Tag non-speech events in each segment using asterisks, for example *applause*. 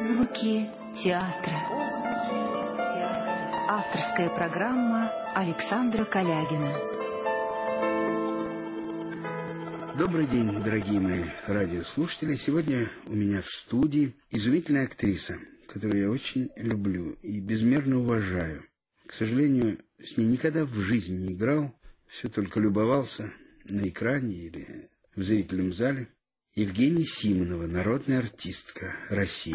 Отзвуки театра. Авторская программа Александра Калягина. Добрый день, дорогие мои радиослушатели. Сегодня у меня в студии изумительная актриса, которую я очень люблю и безмерно уважаю. К сожалению, с ней никогда в жизни не играл, все только любовался на экране или в зрительном зале. Евгения Симонова, народная артистка России.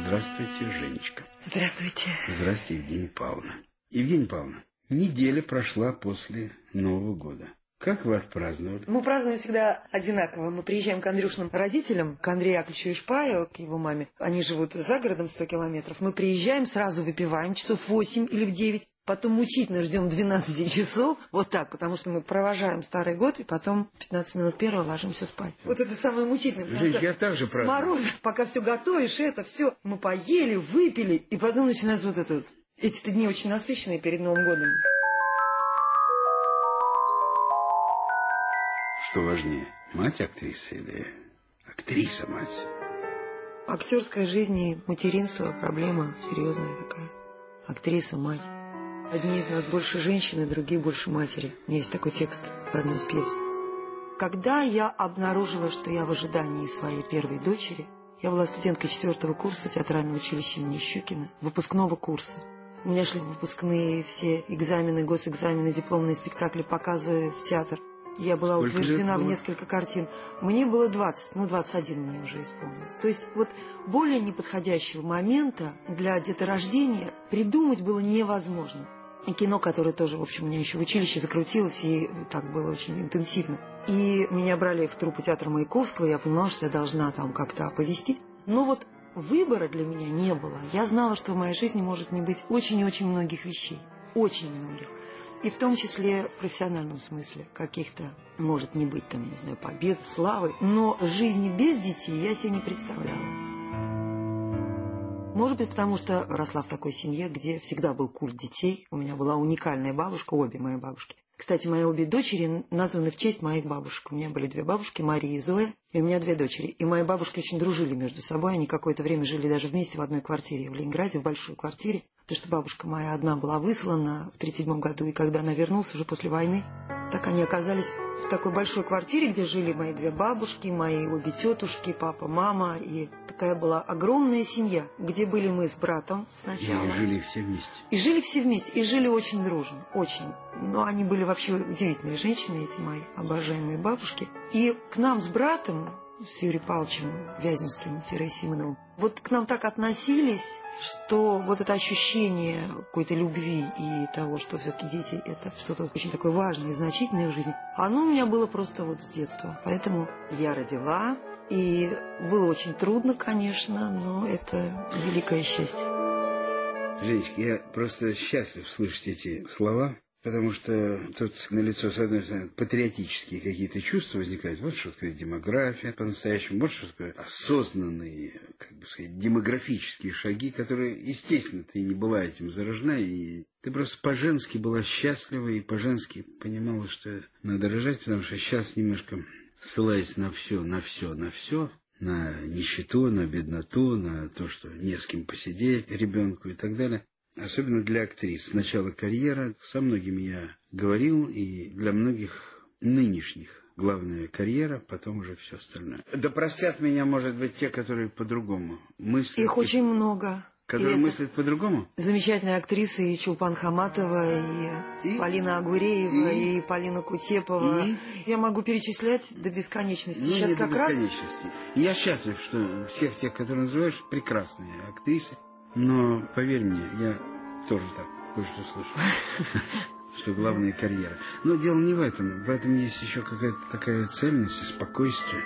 Здравствуйте, Женечка. Здравствуйте. Здравствуйте, Евгения Павловна. Евгения Павловна, неделя прошла после Нового года. Как вы отпраздновали? Мы празднуем всегда одинаково. Мы приезжаем к Андрюшным родителям, к Андрею Яковлевичу Ишпаю, к его маме. Они живут за городом 100 километров. Мы приезжаем, сразу выпиваем часов в 8 или в 9. Потом мучительно ждем 12 часов, вот так, потому что мы провожаем старый год, и потом 15 минут первого ложимся спать. Вот это самое мучительное. Жень, я также С мороза, пока все готовишь, это все, мы поели, выпили, и потом начинается вот это вот. Эти-то дни очень насыщенные перед Новым годом. Что важнее, мать актрисы или актриса мать? Актерская жизнь и материнство – проблема серьезная такая. Актриса – мать. Одни из нас больше женщины, другие больше матери. У меня есть такой текст в одной из пьес. Когда я обнаружила, что я в ожидании своей первой дочери, я была студенткой четвертого курса театрального училища имени Щукина, выпускного курса. У меня шли выпускные все экзамены, госэкзамены, дипломные спектакли, показы в театр. Я была Сколько утверждена в несколько картин. Мне было 20, ну 21 мне уже исполнилось. То есть вот более неподходящего момента для деторождения придумать было невозможно. И кино, которое тоже, в общем, у меня еще в училище закрутилось, и так было очень интенсивно. И меня брали в труппу театра Маяковского, я понимала, что я должна там как-то оповестить. Но вот выбора для меня не было. Я знала, что в моей жизни может не быть очень и очень многих вещей. Очень многих. И в том числе в профессиональном смысле каких-то, может не быть там, не знаю, побед, славы. Но жизни без детей я себе не представляла. Может быть, потому что росла в такой семье, где всегда был культ детей. У меня была уникальная бабушка, обе мои бабушки. Кстати, мои обе дочери названы в честь моих бабушек. У меня были две бабушки, Мария и Зоя, и у меня две дочери. И мои бабушки очень дружили между собой. Они какое-то время жили даже вместе в одной квартире в Ленинграде, в большой квартире. Потому что бабушка моя одна была выслана в 1937 году, и когда она вернулась уже после войны, так они оказались в такой большой квартире, где жили мои две бабушки, мои обе тетушки, папа, мама. И такая была огромная семья, где были мы с братом сначала. И жили все вместе. И жили все вместе, и жили очень дружно, очень. Но они были вообще удивительные женщины, эти мои обожаемые бабушки. И к нам с братом, с Юрием Павловичем Вяземским-Симоновым, вот к нам так относились, что вот это ощущение какой-то любви и того, что все-таки дети – это что-то очень такое важное и значительное в жизни, оно у меня было просто вот с детства. Поэтому я родила, и было очень трудно, конечно, но это великое счастье. Женечка, я просто счастлив слышать эти слова, потому что тут на лицо, с одной стороны, патриотические какие-то чувства возникают. Вот что такое демография по-настоящему, вот что такое осознанные, как бы сказать, демографические шаги, которые, естественно, ты не была этим заражена, и ты просто по-женски была счастлива и по-женски понимала, что надо рожать, потому что сейчас немножко ссылаясь на все, на все, на все, на нищету, на бедноту, на то, что не с кем посидеть ребенку и так далее. Особенно для актрис. Сначала карьера, со многими я говорил, и для многих нынешних главная карьера, потом уже все остальное. Да простят меня, может быть, те, которые по-другому мыслят. Их очень много. Которые И мыслят по-другому? Замечательные актрисы и Чулпан Хаматова, и, И? Полина Агуреева, И? и, Полина Кутепова. И? Я могу перечислять до бесконечности. Ну, Сейчас не до как раз бесконечности. Я счастлив, что всех тех, которые называешь, прекрасные актрисы. Но, поверь мне, я тоже так кое-что слышу. *laughs* Что главная карьера. Но дело не в этом. В этом есть еще какая-то такая цельность и спокойствие.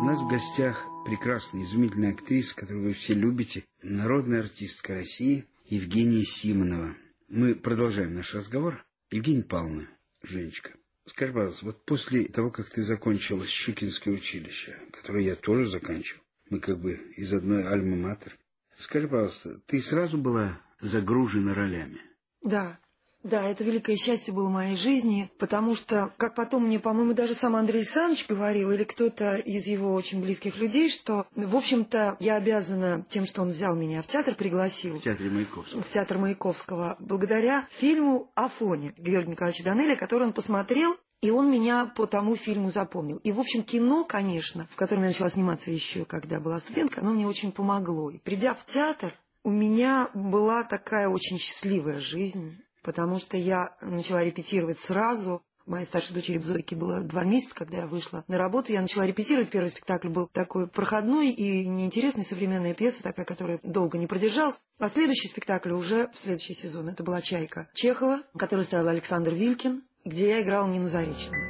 У нас в гостях прекрасная, изумительная актриса, которую вы все любите, народная артистка России Евгения Симонова. Мы продолжаем наш разговор. Евгения Павловна, Женечка, скажи, пожалуйста, вот после того, как ты закончила Щукинское училище, которое я тоже заканчивал, мы как бы из одной альма-матер, скажи, пожалуйста, ты сразу была загружена ролями? Да. Да, это великое счастье было в моей жизни, потому что, как потом мне, по-моему, даже сам Андрей Александрович говорил, или кто-то из его очень близких людей, что, в общем-то, я обязана тем, что он взял меня в театр, пригласил. В театре Маяковского. В театр Маяковского, благодаря фильму «Афоне» Георгия Николаевича Данеля, который он посмотрел и он меня по тому фильму запомнил. И, в общем, кино, конечно, в котором я начала сниматься еще, когда была студенткой, оно мне очень помогло. И придя в театр, у меня была такая очень счастливая жизнь, потому что я начала репетировать сразу. Моей старшей дочери в Зойке было два месяца, когда я вышла на работу. Я начала репетировать. Первый спектакль был такой проходной и неинтересный, современная пьеса, такая, которая долго не продержалась. А следующий спектакль уже в следующий сезон. Это была «Чайка» Чехова, которую ставил Александр Вилькин, где я играла Нину Заречную.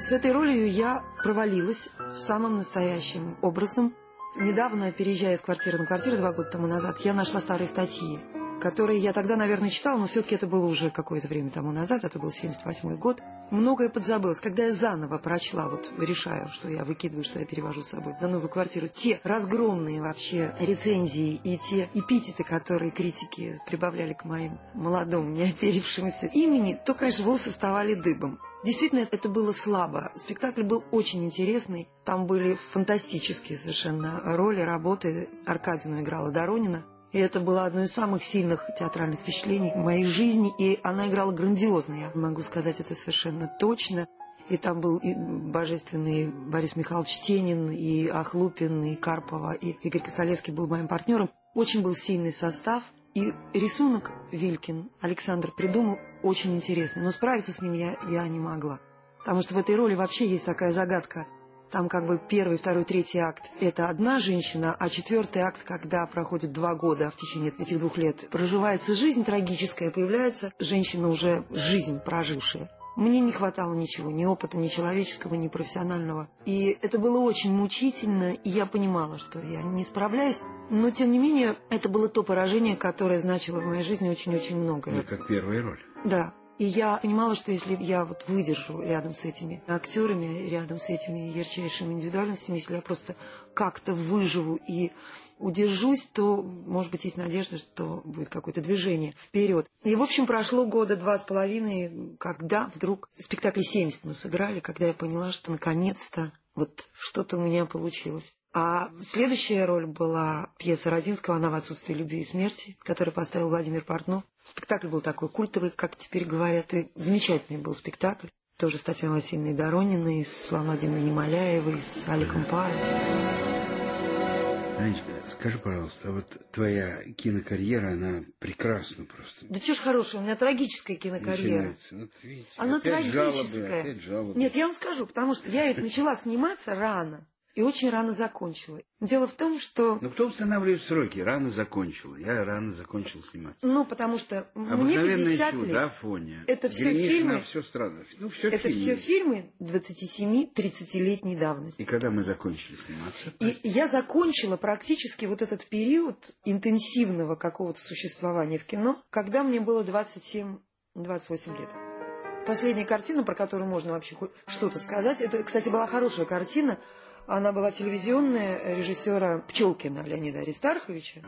С этой ролью я провалилась самым настоящим образом. Недавно, переезжая из квартиры на квартиру два года тому назад, я нашла старые статьи которые я тогда, наверное, читала, но все-таки это было уже какое-то время тому назад, это был 78 год. Многое подзабылось. Когда я заново прочла, вот решаю, что я выкидываю, что я перевожу с собой на новую квартиру, те разгромные вообще рецензии и те эпитеты, которые критики прибавляли к моим молодым, неоперившимся имени, то, конечно, волосы вставали дыбом. Действительно, это было слабо. Спектакль был очень интересный. Там были фантастические совершенно роли, работы. Аркадину играла Доронина. И это было одно из самых сильных театральных впечатлений в моей жизни, и она играла грандиозно, я могу сказать это совершенно точно. И там был и божественный Борис Михайлович Тенин, и Ахлупин, и Карпова, и Игорь Костолевский был моим партнером. Очень был сильный состав. И рисунок Вилькин Александр придумал очень интересный, но справиться с ним я, я не могла. Потому что в этой роли вообще есть такая загадка – там как бы первый, второй, третий акт – это одна женщина, а четвертый акт, когда проходит два года, в течение этих двух лет проживается жизнь трагическая, появляется женщина уже жизнь прожившая. Мне не хватало ничего, ни опыта, ни человеческого, ни профессионального. И это было очень мучительно, и я понимала, что я не справляюсь. Но, тем не менее, это было то поражение, которое значило в моей жизни очень-очень многое. Ну, как первая роль. Да. И я понимала, что если я вот выдержу рядом с этими актерами, рядом с этими ярчайшими индивидуальностями, если я просто как-то выживу и удержусь, то, может быть, есть надежда, что будет какое-то движение вперед. И, в общем, прошло года два с половиной, когда вдруг спектакль 70 мы сыграли, когда я поняла, что наконец-то вот что-то у меня получилось. А следующая роль была пьеса Родинского «Она в отсутствии любви и смерти», которую поставил Владимир Портнов. Спектакль был такой культовый, как теперь говорят, и замечательный был спектакль. Тоже с Татьяной Васильевной Дорониной, с Владимиром Немоляевой, с Аликом Паром. Анечка, скажи, пожалуйста, а вот твоя кинокарьера, она прекрасна просто. Да что ж хорошая, у меня трагическая кинокарьера. Вот, видите, она опять трагическая. Жалобы, опять жалобы. Нет, я вам скажу, потому что я ведь начала сниматься рано и очень рано закончила. Дело в том, что... Но кто устанавливает сроки? Рано закончила. Я рано закончил сниматься. Ну, потому что мне Обыкновенное 50 чудо, лет. Афония. Это все Гринишна, фильмы- все странно. Ну, все Это фильмы. все фильмы 27-30-летней давности. И когда мы закончили сниматься? И я закончила практически вот этот период интенсивного какого-то существования в кино, когда мне было 27-28 лет. Последняя картина, про которую можно вообще что-то сказать, это, кстати, была хорошая картина. Она была телевизионная режиссера Пчелкина Леонида Аристарховича.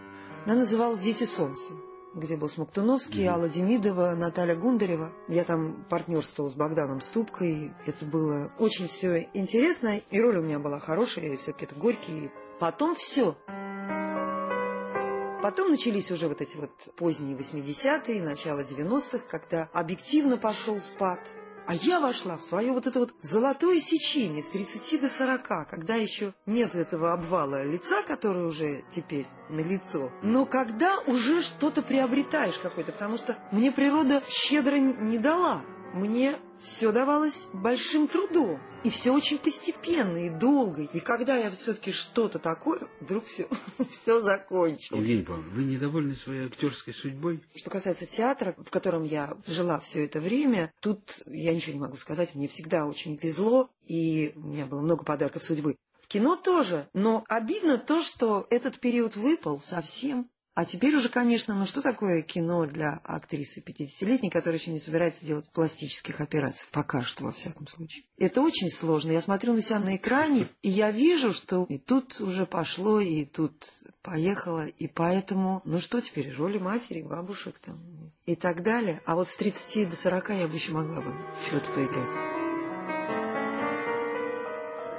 Она называлась «Дети солнца», где был Смоктуновский, Мгм. Алла Демидова, Наталья Гундарева. Я там партнерствовала с Богданом Ступкой. Это было очень все интересно. И роль у меня была хорошая, и все-таки это горький. Потом все. Потом начались уже вот эти вот поздние 80-е, начало 90-х, когда объективно пошел спад. А я вошла в свое вот это вот золотое сечение с 30 до 40, когда еще нет этого обвала лица, который уже теперь на лицо. Но когда уже что-то приобретаешь какое-то, потому что мне природа щедро не дала. Мне все давалось большим трудом. И все очень постепенно и долго. И когда я все-таки что-то такое, вдруг все, *laughs* все закончилось. Евгений Павлович, вы недовольны своей актерской судьбой? Что касается театра, в котором я жила все это время, тут я ничего не могу сказать. Мне всегда очень везло, и у меня было много подарков судьбы. В кино тоже, но обидно то, что этот период выпал совсем. А теперь уже, конечно, ну что такое кино для актрисы 50-летней, которая еще не собирается делать пластических операций? Пока что, во всяком случае. Это очень сложно. Я смотрю на себя на экране, и я вижу, что и тут уже пошло, и тут поехало, и поэтому, ну что теперь, роли матери, бабушек там, и так далее. А вот с 30 до 40 я бы еще могла бы что-то поиграть.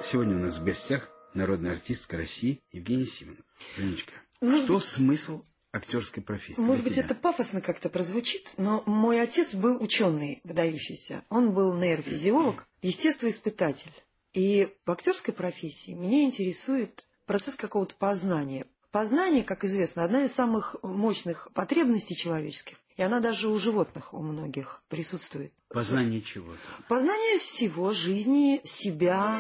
Сегодня у нас в гостях народная артистка России Евгения Симонова. Женечка, Может что быть- смысл актерской профессии? Может быть, это пафосно как-то прозвучит, но мой отец был ученый выдающийся. Он был нейрофизиолог, естествоиспытатель. И в актерской профессии меня интересует процесс какого-то познания. Познание, как известно, одна из самых мощных потребностей человеческих. И она даже у животных, у многих присутствует. Познание чего-то. Познание всего жизни, себя,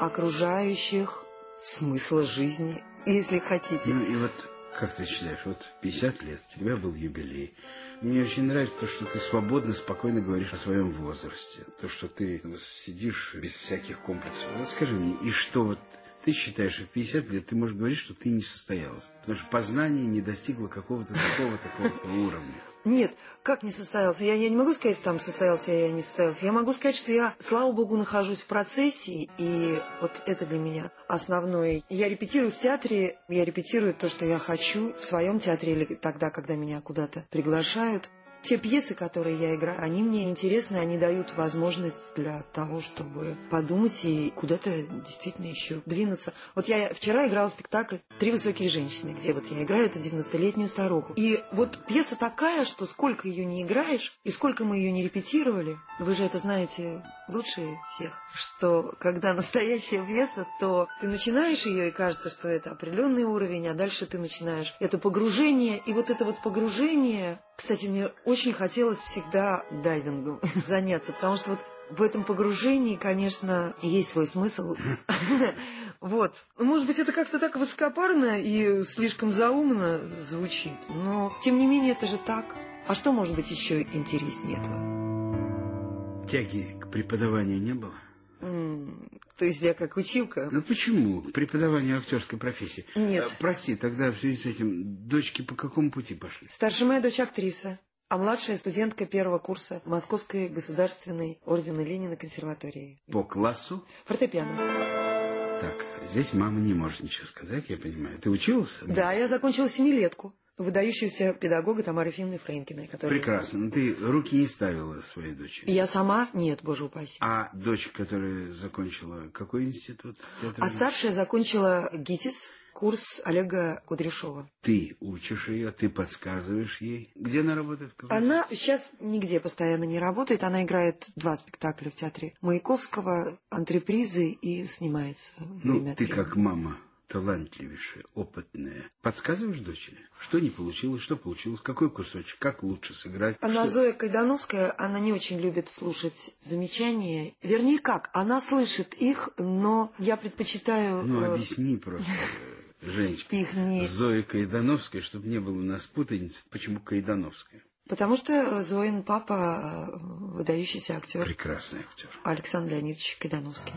окружающих, смысла жизни, если хотите. Ну и вот как ты считаешь, вот 50 лет, у тебя был юбилей. Мне очень нравится то, что ты свободно, спокойно говоришь о своем возрасте. То, что ты сидишь без всяких комплексов. Вот скажи мне, и что вот ты считаешь, что в 50 лет ты можешь говорить, что ты не состоялась? Потому что познание не достигло какого-то такого, такого-то уровня. Нет, как не состоялся? Я, я не могу сказать, что там состоялся я не состоялся. Я могу сказать, что я, слава богу, нахожусь в процессе, и вот это для меня основное. Я репетирую в театре, я репетирую то, что я хочу в своем театре или тогда, когда меня куда-то приглашают. Те пьесы, которые я играю, они мне интересны, они дают возможность для того, чтобы подумать и куда-то действительно еще двинуться. Вот я вчера играла спектакль «Три высокие женщины», где вот я играю эту 90-летнюю старуху. И вот пьеса такая, что сколько ее не играешь, и сколько мы ее не репетировали, вы же это знаете лучше всех, что когда настоящая пьеса, то ты начинаешь ее, и кажется, что это определенный уровень, а дальше ты начинаешь это погружение, и вот это вот погружение, кстати, мне очень хотелось всегда дайвингом *laughs* заняться, потому что вот в этом погружении, конечно, есть свой смысл. *laughs* Вот. Может быть, это как-то так высокопарно и слишком заумно звучит, но тем не менее это же так. А что может быть еще интереснее этого? Тяги к преподаванию не было? То есть я как училка? Ну почему? К преподаванию актерской профессии. Нет. А, Прости, тогда в связи с этим дочки по какому пути пошли? Старшая моя дочь актриса, а младшая студентка первого курса Московской государственной ордена Ленина консерватории. По классу? Фортепиано. Так, здесь мама не может ничего сказать, я понимаю. Ты училась? Да, я закончила семилетку. Выдающегося педагога Тамары Ефимовны Френкиной. Которая... Прекрасно. Но ты руки не ставила своей дочери. Я сама? Нет, боже упаси. А дочь, которая закончила какой институт? А театральный? старшая закончила ГИТИС, курс Олега Кудряшова. Ты учишь ее, ты подсказываешь ей. Где она работает? Она сейчас нигде постоянно не работает. Она играет два спектакля в театре Маяковского, антрепризы и снимается. Ну, ты времени. как мама талантливейшая, опытная. Подсказываешь дочери? Что не получилось, что получилось, какой кусочек, как лучше сыграть? Она Что- Зоя Кайдановская, она не очень любит слушать замечания. Вернее, как, она слышит их, но я предпочитаю Ну, э, объясни просто, э, Женечка. их не... Зоя Кайдановская, чтобы не было у нас путаницы. Почему Кайдановская? Потому что Зоин папа э, выдающийся актер Прекрасный актер. Александр Леонидович Кайдановский.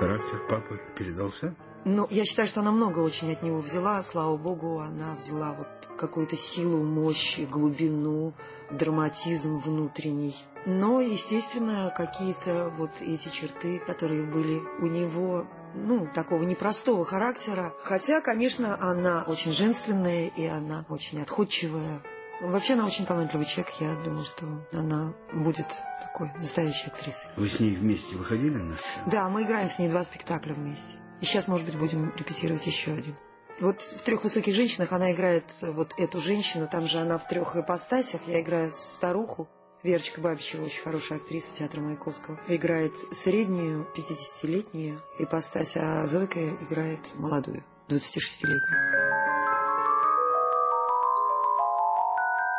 Характер папы передался? Ну, я считаю, что она много очень от него взяла. Слава богу, она взяла вот какую-то силу, мощь, глубину, драматизм внутренний. Но, естественно, какие-то вот эти черты, которые были у него, ну, такого непростого характера. Хотя, конечно, она очень женственная, и она очень отходчивая. Вообще, она очень талантливый человек. Я думаю, что она будет такой настоящей актрисой. Вы с ней вместе выходили на сцену? Да, мы играем с ней два спектакля вместе. И сейчас, может быть, будем репетировать еще один. Вот в трех высоких женщинах она играет вот эту женщину, там же она в трех ипостасях. Я играю старуху. Верочка Бабичева, очень хорошая актриса театра Маяковского, играет среднюю, 50-летнюю ипостась, а Зойка играет молодую, 26-летнюю.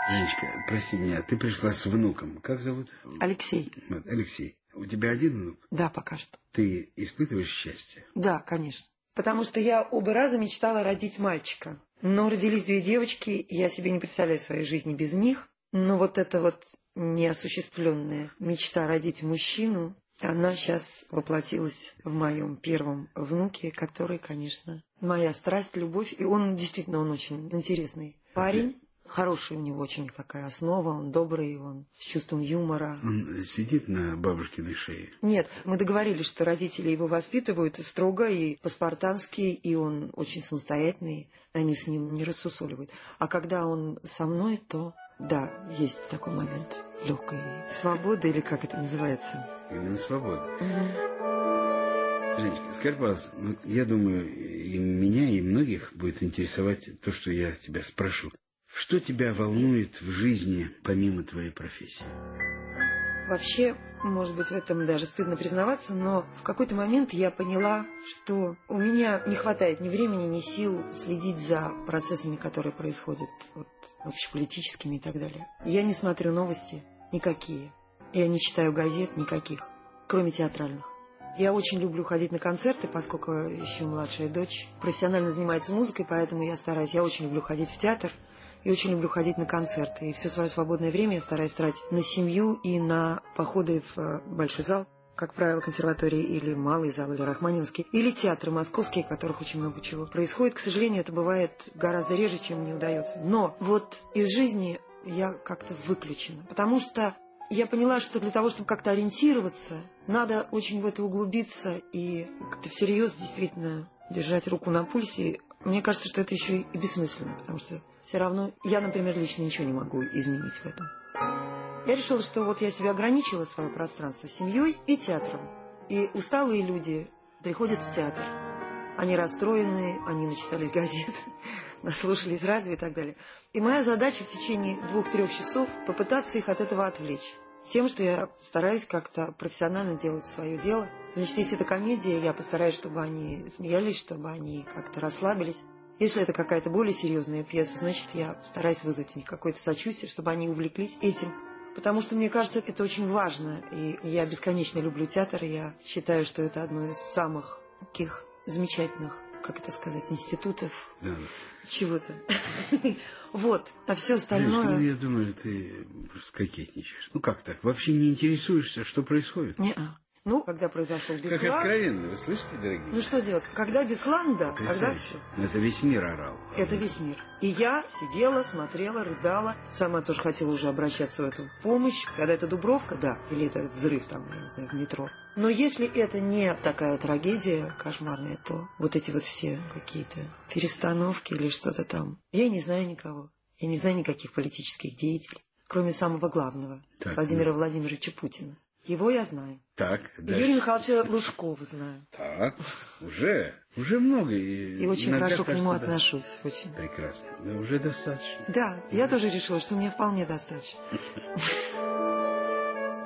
Женечка, прости меня, ты пришла с внуком. Как зовут? Алексей, Алексей. У тебя один внук? да, пока что. Ты испытываешь счастье? Да, конечно. Потому что я оба раза мечтала родить мальчика. Но родились две девочки, и я себе не представляю своей жизни без них. Но вот эта вот неосуществленная мечта родить мужчину, она сейчас воплотилась в моем первом внуке, который, конечно, моя страсть, любовь. И он действительно, он очень интересный парень. Хороший у него очень такая основа, он добрый, он с чувством юмора. Он сидит на бабушкиной шее. Нет, мы договорились, что родители его воспитывают строго и по-спартански, и он очень самостоятельный, они с ним не рассусоливают. А когда он со мной, то Да, есть такой момент легкой свободы, или как это называется. Именно свобода. Женечка, скажи, пожалуйста, я думаю, и меня, и многих будет интересовать то, что я тебя спрошу. Что тебя волнует в жизни помимо твоей профессии? Вообще, может быть, в этом даже стыдно признаваться, но в какой-то момент я поняла, что у меня не хватает ни времени, ни сил следить за процессами, которые происходят, вот, общеполитическими и так далее. Я не смотрю новости никакие. Я не читаю газет никаких, кроме театральных. Я очень люблю ходить на концерты, поскольку еще младшая дочь профессионально занимается музыкой, поэтому я стараюсь. Я очень люблю ходить в театр и очень люблю ходить на концерты. И все свое свободное время я стараюсь тратить на семью и на походы в э, большой зал, как правило, консерватории или малый зал, или Рахманинский, или театры московские, в которых очень много чего происходит. К сожалению, это бывает гораздо реже, чем мне удается. Но вот из жизни я как-то выключена, потому что я поняла, что для того, чтобы как-то ориентироваться, надо очень в это углубиться и как-то всерьез действительно держать руку на пульсе. Мне кажется, что это еще и бессмысленно, потому что все равно я, например, лично ничего не могу изменить в этом. Я решила, что вот я себя ограничила свое пространство семьей и театром. И усталые люди приходят в театр. Они расстроены, они начитались газет, *laughs* наслушались радио и так далее. И моя задача в течение двух-трех часов попытаться их от этого отвлечь. Тем, что я стараюсь как-то профессионально делать свое дело. Значит, если это комедия, я постараюсь, чтобы они смеялись, чтобы они как-то расслабились. Если это какая-то более серьезная пьеса, значит, я стараюсь вызвать у них какое-то сочувствие, чтобы они увлеклись этим. Потому что, мне кажется, это очень важно. И я бесконечно люблю театр. И я считаю, что это одно из самых таких замечательных, как это сказать, институтов Да. чего-то. *laughs* Вот. А все ну, остальное... я думаю, ты скокетничаешь. Ну как так? Вообще не интересуешься, что происходит? Не-а. Ну, когда произошел Как Беслан... откровенно, вы слышите, дорогие? Ну что делать? Когда Беслан, да, тогда Представляете? все. Ну, Это весь мир орал. Это весь мир. И я сидела, смотрела, рыдала. Сама тоже хотела уже обращаться в эту помощь. Когда это Дубровка, да, или это взрыв там, я не знаю, в метро. Но если это не такая трагедия кошмарная, то вот эти вот все какие-то перестановки или что-то там, я не знаю никого. Я не знаю никаких политических деятелей, кроме самого главного, Так, Владимира Владимировича Путина. Его я знаю. Так, дальше. Юрия Михайловича Лужкова знаю. Так, уже, уже много. И, И очень хорошо к нему кажется, да. отношусь. Очень. Прекрасно. Да, уже достаточно. Да, я тоже решила, что мне вполне достаточно.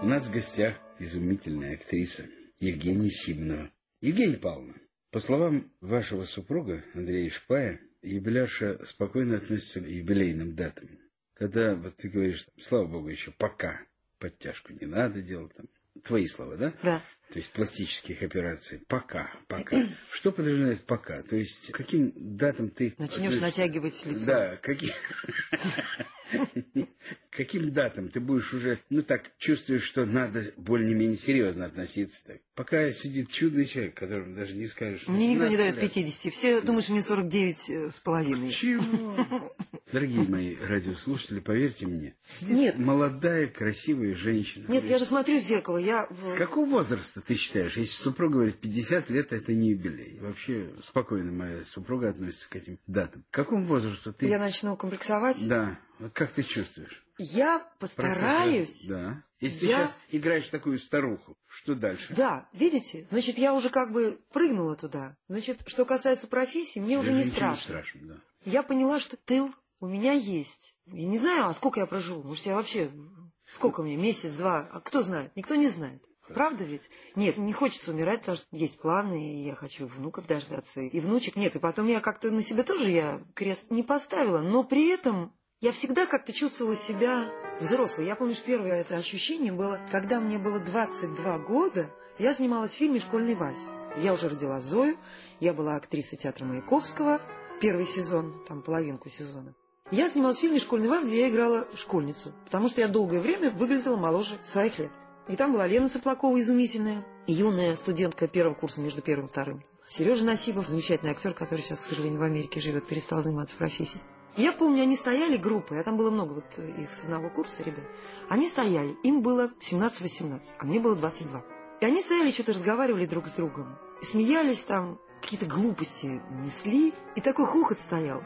У нас в гостях изумительная актриса Евгения Симонова. Евгения Павловна, по словам вашего супруга Андрея Шпая, юбиляша спокойно относится к юбилейным датам. Когда, вот ты говоришь, слава богу, еще пока подтяжку не надо делать, там, твои слова, да? Да. То есть пластических операций. Пока, пока. *clears throat* Что подразумевает пока? То есть каким датам ты... Начнешь натягивать лицо. Да, каким... *laughs* Каким датам ты будешь уже, ну так, чувствуешь, что надо более-менее серьезно относиться. Так. Пока сидит чудный человек, которому даже не скажешь... Мне никто не 15 дает лет. 50. Все думают, что мне 49 э, с половиной. Чего? *laughs* Дорогие мои радиослушатели, поверьте мне, Нет, молодая, красивая женщина. нет, я же смотрю в зеркало. Я С какого возраста ты считаешь? Если супруга говорит 50 лет, это не юбилей. Вообще спокойно моя супруга относится к этим датам. К какому возрасту ты... я начну комплексовать. Да. Вот как ты чувствуешь? Я Процесс постараюсь. раз- Да. Если Я- ты сейчас играешь такую старуху, что дальше? Да, видите? Значит, я уже как бы прыгнула туда. Значит, что касается профессии, мне уже Даже не ничего страшно. страшно, да. Я поняла, что тыл у меня есть. Я не знаю, а сколько я проживу. Может, я вообще... Сколько мне? Месяц, два? А кто знает? Никто не знает. Правда ведь? Нет, не хочется умирать, потому что есть планы, и я хочу внуков дождаться, и внучек нет. И потом я как-то на себе тоже я крест не поставила, но при этом я всегда как-то чувствовала себя взрослой. Я помню, что первое это ощущение было, когда мне было 22 года, я снималась в фильме «Школьный вальс». Я уже родила Зою, я была актрисой театра Маяковского, первый сезон, там половинку сезона. Я снималась в фильме «Школьный вальс», где я играла школьницу, потому что я долгое время выглядела моложе своих лет. И там была Лена Цыплакова изумительная, юная студентка первого курса между первым и вторым. Сережа Насипов, замечательный актер, который сейчас, к сожалению, в Америке живет, перестал заниматься профессией. Я помню, они стояли группой, а там было много вот их с одного курса ребят. Они стояли, им было 17-18, а мне было 22. И они стояли, что-то разговаривали друг с другом. Смеялись там, какие-то глупости несли. И такой хохот стоял.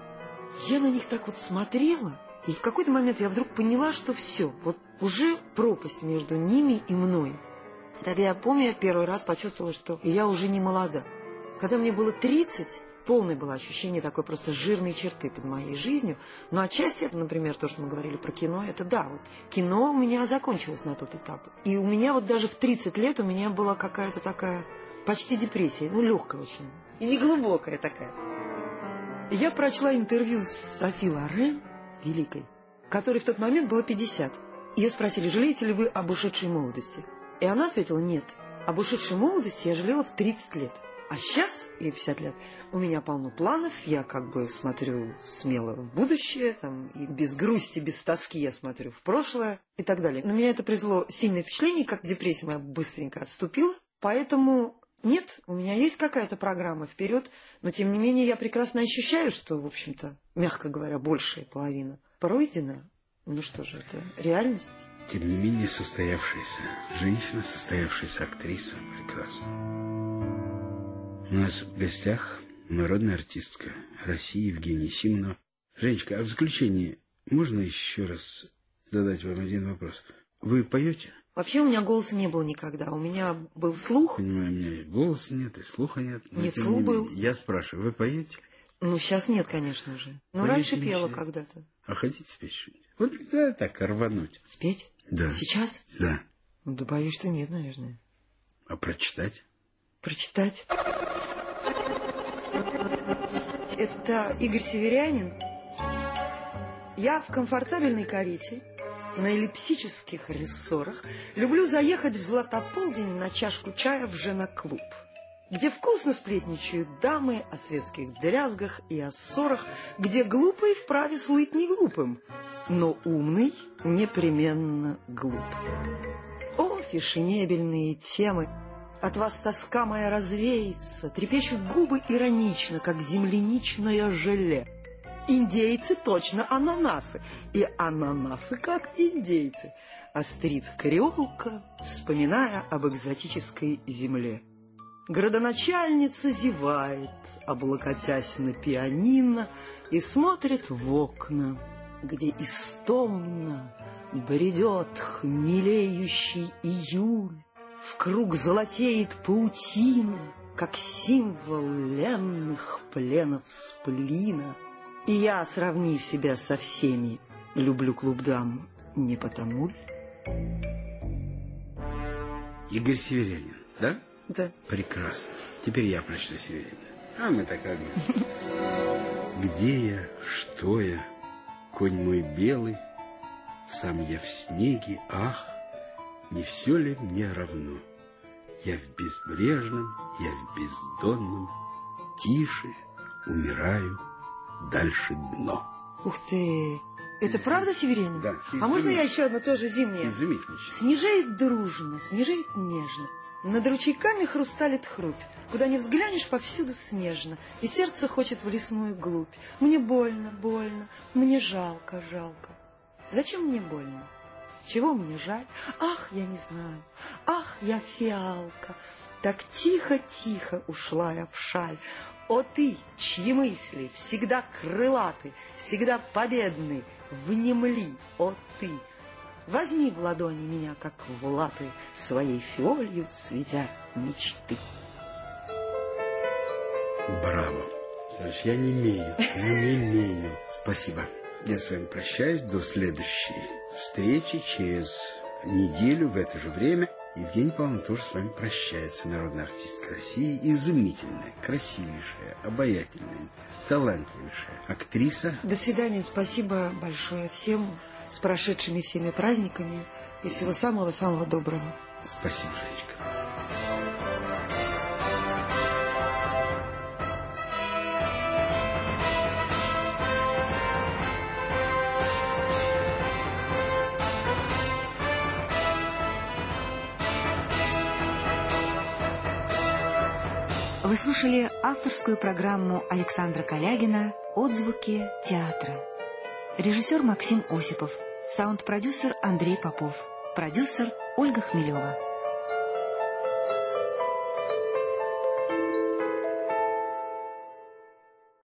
Я на них так вот смотрела, И в какой-то момент я вдруг поняла, что все, вот уже пропасть между ними и мной. Тогда я помню, я первый раз почувствовала, что я уже не молода. Когда мне было 30, полное было ощущение такой просто жирной черты под моей жизнью. Но отчасти это, например, то, что мы говорили про кино, это да, вот кино у меня закончилось на тот этап. И у меня вот даже в 30 лет у меня была какая-то такая почти депрессия, ну легкая очень, и не глубокая такая. Я прочла интервью с Софи Лорен, великой, которой в тот момент было 50. Ее спросили, жалеете ли вы об ушедшей молодости? И она ответила, нет, об ушедшей молодости я жалела в 30 лет. А сейчас, ей 50 лет, у меня полно планов, я как бы смотрю смело в будущее, там, и без грусти, без тоски я смотрю в прошлое и так далее. На меня это произвело сильное впечатление, как депрессия моя быстренько отступила, поэтому нет, у меня есть какая-то программа вперед, но тем не менее я прекрасно ощущаю, что, в общем-то, мягко говоря, большая половина пройдена. Ну что же, это реальность. Тем не менее, состоявшаяся женщина, состоявшаяся актриса, прекрасно. У нас в гостях народная артистка России Евгения Симонова. Женечка, а в заключение можно еще раз задать вам один вопрос? Вы поете? Вообще у меня голоса не было никогда. У меня был слух. Понимаю, у меня и голоса нет, и слуха нет. Нет, слух не был. Я спрашиваю, вы поете? Ну, сейчас нет, конечно же. Но поете раньше пела когда-то. А хотите спеть что-нибудь? Вот да, так, рвануть. Спеть? Да. Сейчас? Да. Ну, да боюсь, что нет, наверное. А прочитать? Прочитать? Это Игорь Северянин. Я в комфортабельной карете на эллипсических рессорах люблю заехать в Златополдень на чашку чая в женоклуб, где вкусно сплетничают дамы о светских дрязгах и о ссорах, где глупый вправе слыть не глупым, но умный непременно глуп. О, фешенебельные темы! От вас тоска моя развеется, трепещут губы иронично, как земляничное желе. Индейцы точно ананасы, и ананасы как индейцы. Острит креолка, вспоминая об экзотической земле. Градоначальница зевает, облокотясь на пианино, и смотрит в окна, где истомно бредет хмелеющий июль. В круг золотеет паутина, как символ ленных пленов сплина. И я, сравнив себя со всеми, люблю клуб дам не потому ли? Игорь Северянин, да? Да. Прекрасно. Теперь я прочту Северянина. А мы так одни. *laughs* Где я, что я, конь мой белый, сам я в снеге, ах, не все ли мне равно? Я в безбрежном, я в бездонном, тише умираю дальше дно. Ух ты! Это правда, Северянин? Да. А можно я еще одно тоже зимнее? Снежает дружно, снежает нежно. Над ручейками хрусталит хрупь. Куда ни взглянешь, повсюду снежно. И сердце хочет в лесную глубь. Мне больно, больно, мне жалко, жалко. Зачем мне больно? Чего мне жаль? Ах, я не знаю. Ах, я фиалка. Так тихо-тихо ушла я в шаль. О ты, чьи мысли всегда крылаты, всегда победны, внемли, о ты! Возьми в ладони меня, как в лапы, своей фиолью светя мечты. Браво! Я не имею, не имею. Спасибо. Я с вами прощаюсь до следующей встречи через неделю в это же время. Евгений Павловна тоже с вами прощается, народная артистка России, изумительная, красивейшая, обаятельная, талантливейшая актриса. До свидания, спасибо большое всем с прошедшими всеми праздниками и всего самого-самого доброго. Спасибо, Женечка. Вы слушали авторскую программу Александра Калягина «Отзвуки театра». Режиссер Максим Осипов, саунд-продюсер Андрей Попов, продюсер Ольга Хмелева.